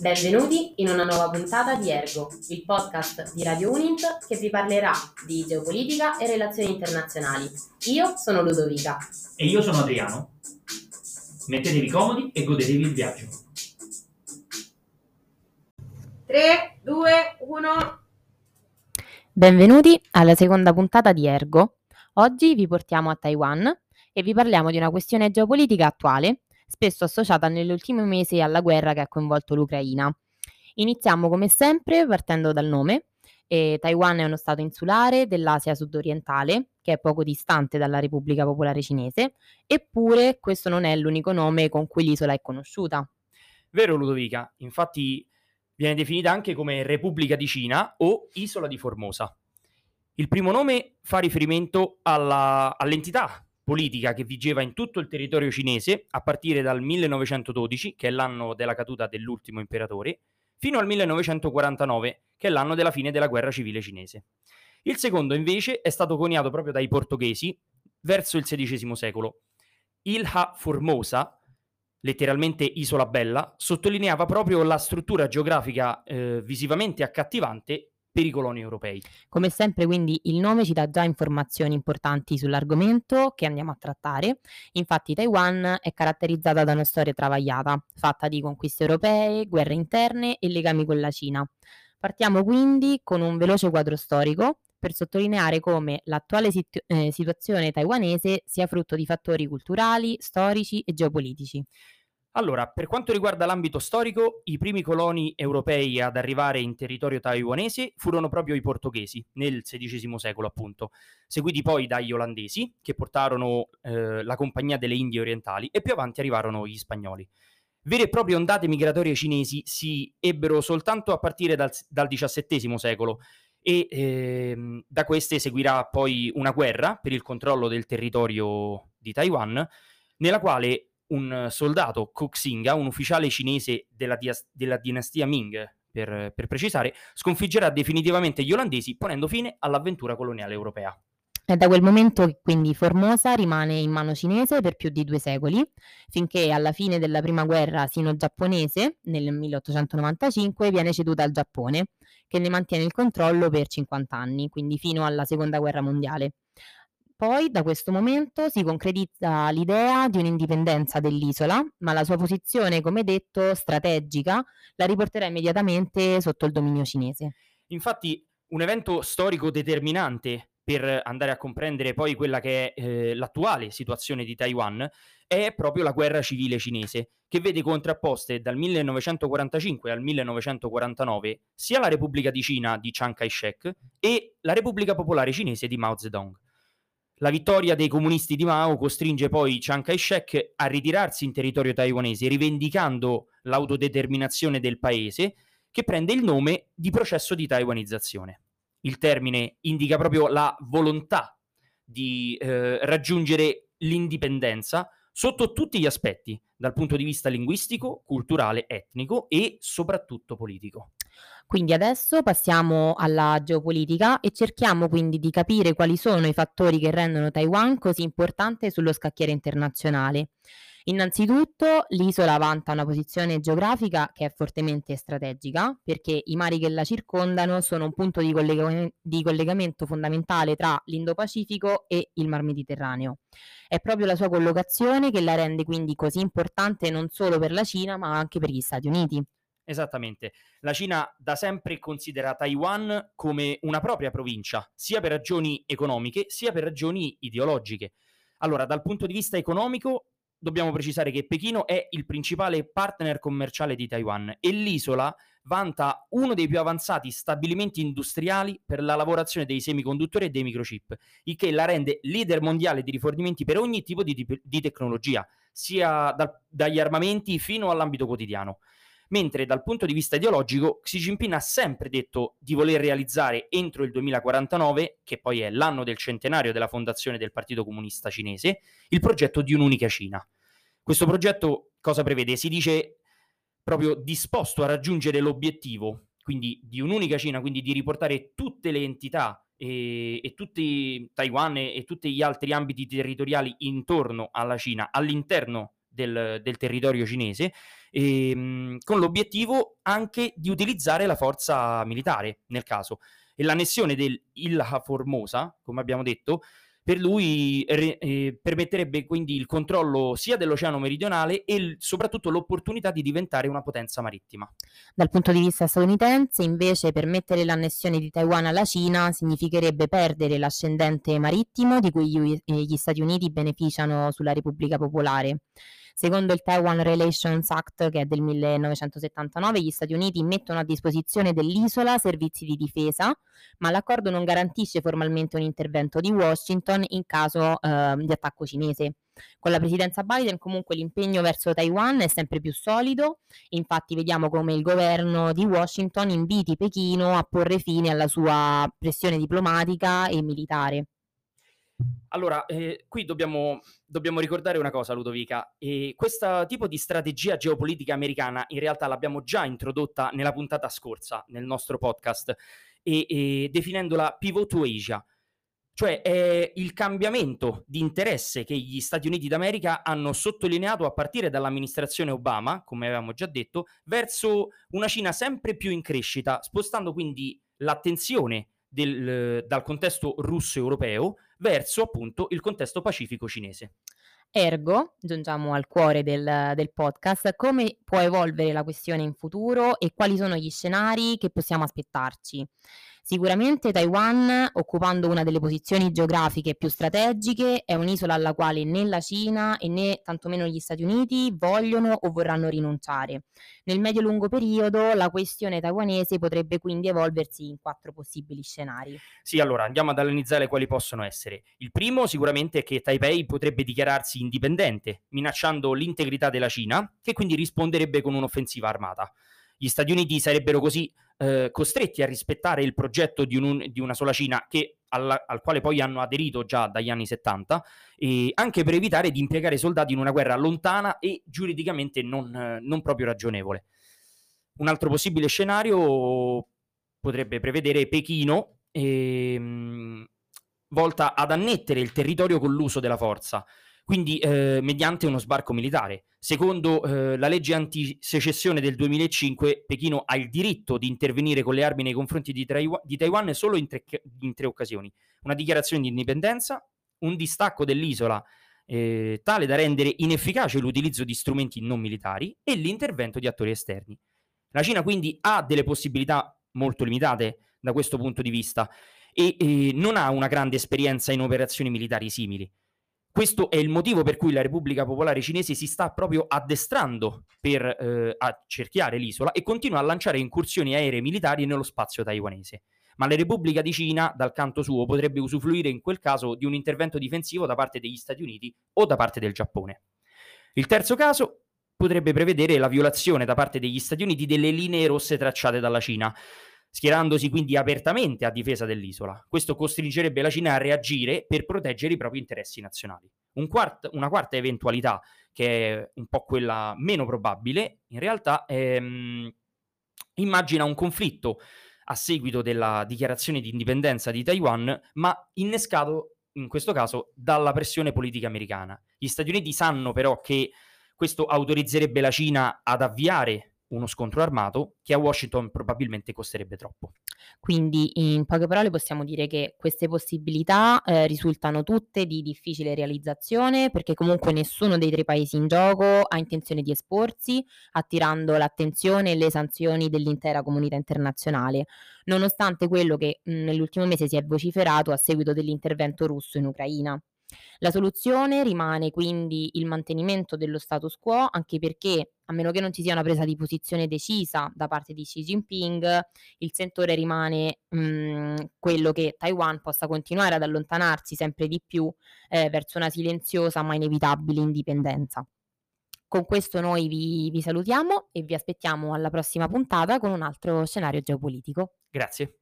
Benvenuti in una nuova puntata di Ergo, il podcast di Radio Unint che vi parlerà di geopolitica e relazioni internazionali. Io sono Ludovica. E io sono Adriano. Mettetevi comodi e godetevi il viaggio. 3, 2, 1. Benvenuti alla seconda puntata di Ergo. Oggi vi portiamo a Taiwan e vi parliamo di una questione geopolitica attuale spesso associata nell'ultimo mese alla guerra che ha coinvolto l'Ucraina. Iniziamo come sempre partendo dal nome. Eh, Taiwan è uno stato insulare dell'Asia sudorientale che è poco distante dalla Repubblica Popolare Cinese, eppure questo non è l'unico nome con cui l'isola è conosciuta. Vero Ludovica, infatti viene definita anche come Repubblica di Cina o Isola di Formosa. Il primo nome fa riferimento alla, all'entità politica che vigeva in tutto il territorio cinese a partire dal 1912, che è l'anno della caduta dell'ultimo imperatore, fino al 1949, che è l'anno della fine della guerra civile cinese. Il secondo invece è stato coniato proprio dai portoghesi verso il XVI secolo. Ilha Formosa, letteralmente Isola Bella, sottolineava proprio la struttura geografica eh, visivamente accattivante per i coloni europei. Come sempre quindi il nome ci dà già informazioni importanti sull'argomento che andiamo a trattare. Infatti Taiwan è caratterizzata da una storia travagliata, fatta di conquiste europee, guerre interne e legami con la Cina. Partiamo quindi con un veloce quadro storico per sottolineare come l'attuale situ- eh, situazione taiwanese sia frutto di fattori culturali, storici e geopolitici. Allora, per quanto riguarda l'ambito storico, i primi coloni europei ad arrivare in territorio taiwanese furono proprio i portoghesi, nel XVI secolo appunto, seguiti poi dagli olandesi, che portarono eh, la Compagnia delle Indie Orientali, e più avanti arrivarono gli spagnoli. Vere e proprie ondate migratorie cinesi si ebbero soltanto a partire dal, dal XVII secolo, e ehm, da queste seguirà poi una guerra per il controllo del territorio di Taiwan, nella quale un soldato, Koxinga, un ufficiale cinese della, dia- della dinastia Ming, per, per, precisare, sconfiggerà definitivamente gli olandesi ponendo fine all'avventura coloniale europea. È da quel momento che quindi Formosa rimane in mano cinese per più di due secoli, finché alla fine della prima guerra sino-giapponese, nel 1895, viene ceduta al Giappone, che ne mantiene il controllo per 50 anni, quindi fino alla seconda guerra mondiale. Poi da questo momento si concretizza l'idea di un'indipendenza dell'isola, ma la sua posizione, come detto, strategica, la riporterà immediatamente sotto il dominio cinese. Infatti, un evento storico determinante per andare a comprendere poi quella che è eh, l'attuale situazione di Taiwan è proprio la guerra civile cinese, che vede contrapposte dal 1945 al 1949 sia la Repubblica di Cina di Chiang Kai-shek e la Repubblica Popolare Cinese di Mao Zedong. La vittoria dei comunisti di Mao costringe poi Chiang Kai-shek a ritirarsi in territorio taiwanese, rivendicando l'autodeterminazione del paese, che prende il nome di processo di taiwanizzazione. Il termine indica proprio la volontà di eh, raggiungere l'indipendenza sotto tutti gli aspetti, dal punto di vista linguistico, culturale, etnico e soprattutto politico. Quindi adesso passiamo alla geopolitica e cerchiamo quindi di capire quali sono i fattori che rendono Taiwan così importante sullo scacchiere internazionale. Innanzitutto l'isola vanta una posizione geografica che è fortemente strategica perché i mari che la circondano sono un punto di, collega- di collegamento fondamentale tra l'Indo-Pacifico e il Mar Mediterraneo. È proprio la sua collocazione che la rende quindi così importante non solo per la Cina ma anche per gli Stati Uniti. Esattamente. La Cina da sempre considera Taiwan come una propria provincia, sia per ragioni economiche, sia per ragioni ideologiche. Allora, dal punto di vista economico, dobbiamo precisare che Pechino è il principale partner commerciale di Taiwan e l'isola vanta uno dei più avanzati stabilimenti industriali per la lavorazione dei semiconduttori e dei microchip, il che la rende leader mondiale di rifornimenti per ogni tipo di, di tecnologia, sia da, dagli armamenti fino all'ambito quotidiano mentre dal punto di vista ideologico Xi Jinping ha sempre detto di voler realizzare entro il 2049, che poi è l'anno del centenario della fondazione del Partito Comunista Cinese, il progetto di un'unica Cina. Questo progetto cosa prevede? Si dice proprio disposto a raggiungere l'obiettivo, quindi di un'unica Cina, quindi di riportare tutte le entità e, e tutti Taiwan e, e tutti gli altri ambiti territoriali intorno alla Cina all'interno del, del territorio cinese ehm, con l'obiettivo anche di utilizzare la forza militare nel caso. E l'annessione dell'Illa Formosa, come abbiamo detto, per lui eh, permetterebbe quindi il controllo sia dell'oceano meridionale e l- soprattutto l'opportunità di diventare una potenza marittima. Dal punto di vista statunitense, invece, permettere l'annessione di Taiwan alla Cina significherebbe perdere l'ascendente marittimo di cui gli, eh, gli Stati Uniti beneficiano sulla Repubblica Popolare. Secondo il Taiwan Relations Act, che è del 1979, gli Stati Uniti mettono a disposizione dell'isola servizi di difesa, ma l'accordo non garantisce formalmente un intervento di Washington in caso eh, di attacco cinese. Con la presidenza Biden comunque l'impegno verso Taiwan è sempre più solido, infatti vediamo come il governo di Washington inviti Pechino a porre fine alla sua pressione diplomatica e militare. Allora, eh, qui dobbiamo, dobbiamo, ricordare una cosa, Ludovica. Eh, questo tipo di strategia geopolitica americana in realtà l'abbiamo già introdotta nella puntata scorsa nel nostro podcast, e, e definendola Pivot to Asia, cioè è il cambiamento di interesse che gli Stati Uniti d'America hanno sottolineato a partire dall'amministrazione Obama, come avevamo già detto, verso una Cina sempre più in crescita, spostando quindi l'attenzione del, dal contesto russo-europeo verso appunto il contesto pacifico cinese. Ergo, giungiamo al cuore del, del, podcast, come può evolvere la questione in futuro e quali sono gli scenari che possiamo aspettarci? Sicuramente Taiwan, occupando una delle posizioni geografiche più strategiche, è un'isola alla quale né la Cina e né tantomeno gli Stati Uniti vogliono o vorranno rinunciare. Nel medio-lungo periodo la questione taiwanese potrebbe quindi evolversi in quattro possibili scenari. Sì, allora andiamo ad analizzare quali possono essere. Il primo sicuramente è che Taipei potrebbe dichiararsi indipendente, minacciando l'integrità della Cina, che quindi risponderebbe con un'offensiva armata. Gli Stati Uniti sarebbero così eh, costretti a rispettare il progetto di, un, di una sola Cina che, alla, al quale poi hanno aderito già dagli anni 70, e anche per evitare di impiegare soldati in una guerra lontana e giuridicamente non, non proprio ragionevole. Un altro possibile scenario potrebbe prevedere Pechino ehm, volta ad annettere il territorio con l'uso della forza, quindi eh, mediante uno sbarco militare. Secondo eh, la legge antisecessione del 2005, Pechino ha il diritto di intervenire con le armi nei confronti di, Taiwan, di Taiwan solo in tre, in tre, occasioni. Una dichiarazione di indipendenza, un distacco dell'isola eh, tale da rendere inefficace l'utilizzo di strumenti non militari e l'intervento di attori esterni. La Cina quindi ha delle possibilità molto limitate da questo punto di vista e non ha una grande esperienza in operazioni militari simili. Questo è il motivo per cui la Repubblica Popolare Cinese si sta proprio addestrando per eh, accerchiare l'isola e continua a lanciare incursioni aeree militari nello spazio taiwanese. Ma la Repubblica di Cina, dal canto suo, potrebbe usufruire in quel caso di un intervento difensivo da parte degli Stati Uniti o da parte del Giappone. Il terzo caso potrebbe prevedere la violazione da parte degli Stati Uniti delle linee rosse tracciate dalla Cina, schierandosi quindi apertamente a difesa dell'isola. Questo costringerebbe la Cina a reagire per proteggere i propri interessi nazionali. Un quart- una quarta eventualità, che è un po' quella meno probabile, in realtà ehm, immagina un conflitto a seguito della dichiarazione di indipendenza di Taiwan, ma innescato in questo caso dalla pressione politica americana. Gli Stati Uniti sanno però che questo autorizzerebbe la Cina ad avviare uno scontro armato che a Washington probabilmente costerebbe troppo. Quindi in poche parole possiamo dire che queste possibilità eh, risultano tutte di difficile realizzazione perché comunque nessuno dei tre paesi in gioco ha intenzione di esporsi, attirando l'attenzione e le sanzioni dell'intera comunità internazionale, nonostante quello che mh, nell'ultimo mese si è vociferato a seguito dell'intervento russo in Ucraina. La soluzione rimane quindi il mantenimento dello status quo, anche perché, a meno che non ci sia una presa di posizione decisa da parte di Xi Jinping, il sentore rimane mh, mhmm, quello che Taiwan possa continuare ad allontanarsi sempre di più eh, verso una silenziosa ma inevitabile indipendenza. Con questo noi vi, vi salutiamo e vi aspettiamo alla prossima puntata con un altro scenario geopolitico. Grazie.